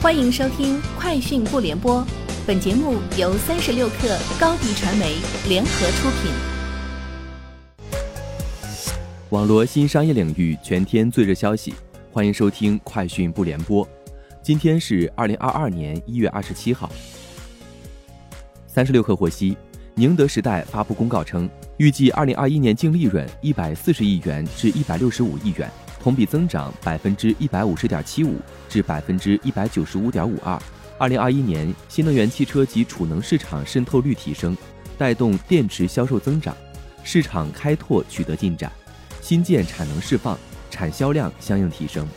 欢迎收听《快讯不联播》，本节目由三十六克高低传媒联合出品。网络新商业领域全天最热消息，欢迎收听《快讯不联播》。今天是二零二二年一月二十七号。三十六氪获悉，宁德时代发布公告称，预计二零二一年净利润一百四十亿元至一百六十五亿元。同比增长百分之一百五十点七五至百分之一百九十五点五二。二零二一年，新能源汽车及储能市场渗透率提升，带动电池销售增长，市场开拓取得进展，新建产能释放，产销量相应提升。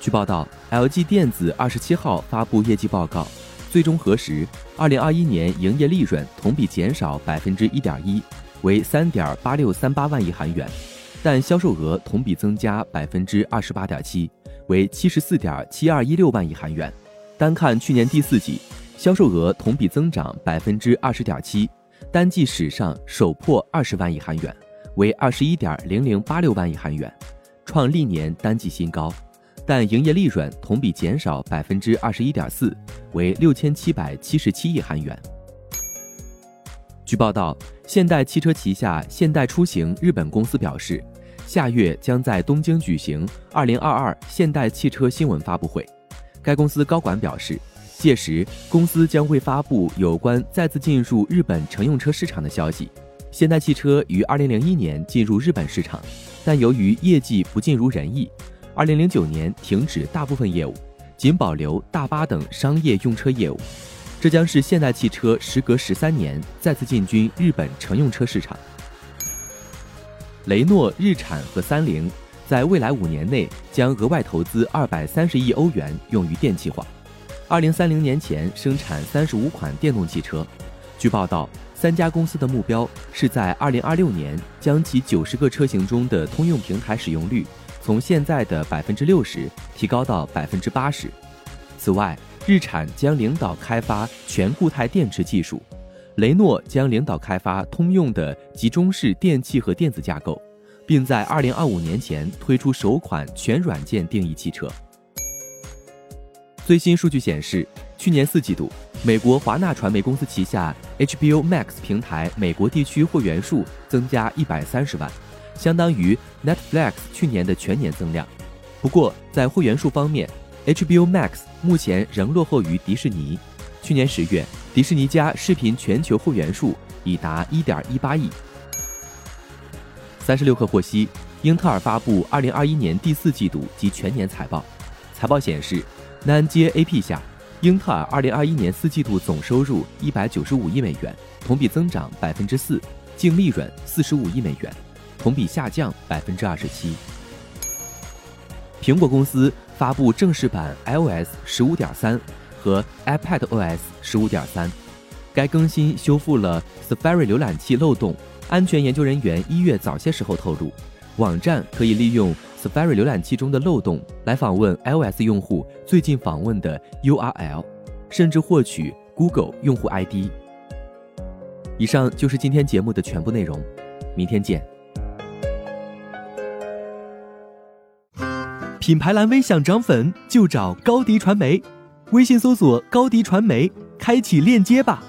据报道，LG 电子二十七号发布业绩报告，最终核实，二零二一年营业利润同比减少百分之一点一，为三点八六三八万亿韩元。但销售额同比增加百分之二十八点七，为七十四点七二一六万亿韩元。单看去年第四季，销售额同比增长百分之二十点七，单季史上首破二十万亿韩元，为二十一点零零八六万亿韩元，创历年单季新高。但营业利润同比减少百分之二十一点四，为六千七百七十七亿韩元。据报道，现代汽车旗下现代出行日本公司表示。下月将在东京举行2022现代汽车新闻发布会，该公司高管表示，届时公司将会发布有关再次进入日本乘用车市场的消息。现代汽车于2001年进入日本市场，但由于业绩不尽如人意，2009年停止大部分业务，仅保留大巴等商业用车业务。这将是现代汽车时隔十三年再次进军日本乘用车市场。雷诺、日产和三菱在未来五年内将额外投资二百三十亿欧元用于电气化，二零三零年前生产三十五款电动汽车。据报道，三家公司的目标是在二零二六年将其九十个车型中的通用平台使用率从现在的百分之六十提高到百分之八十。此外，日产将领导开发全固态电池技术。雷诺将领导开发通用的集中式电器和电子架构，并在二零二五年前推出首款全软件定义汽车。最新数据显示，去年四季度，美国华纳传媒公司旗下 HBO Max 平台美国地区会员数增加一百三十万，相当于 Netflix 去年的全年增量。不过，在会员数方面，HBO Max 目前仍落后于迪士尼。去年十月。迪士尼家视频全球会员数已达一点一八亿。三十六氪获悉，英特尔发布二零二一年第四季度及全年财报。财报显示，NAND 接 AP 下，英特尔二零二一年四季度总收入一百九十五亿美元，同比增长百分之四；净利润四十五亿美元，同比下降百分之二十七。苹果公司发布正式版 iOS 十五点三。和 iPadOS 十五点三，该更新修复了 Safari 浏览器漏洞。安全研究人员一月早些时候透露，网站可以利用 Safari 浏览器中的漏洞来访问 iOS 用户最近访问的 URL，甚至获取 Google 用户 ID。以上就是今天节目的全部内容，明天见。品牌蓝 V 想涨粉就找高迪传媒。微信搜索高迪传媒，开启链接吧。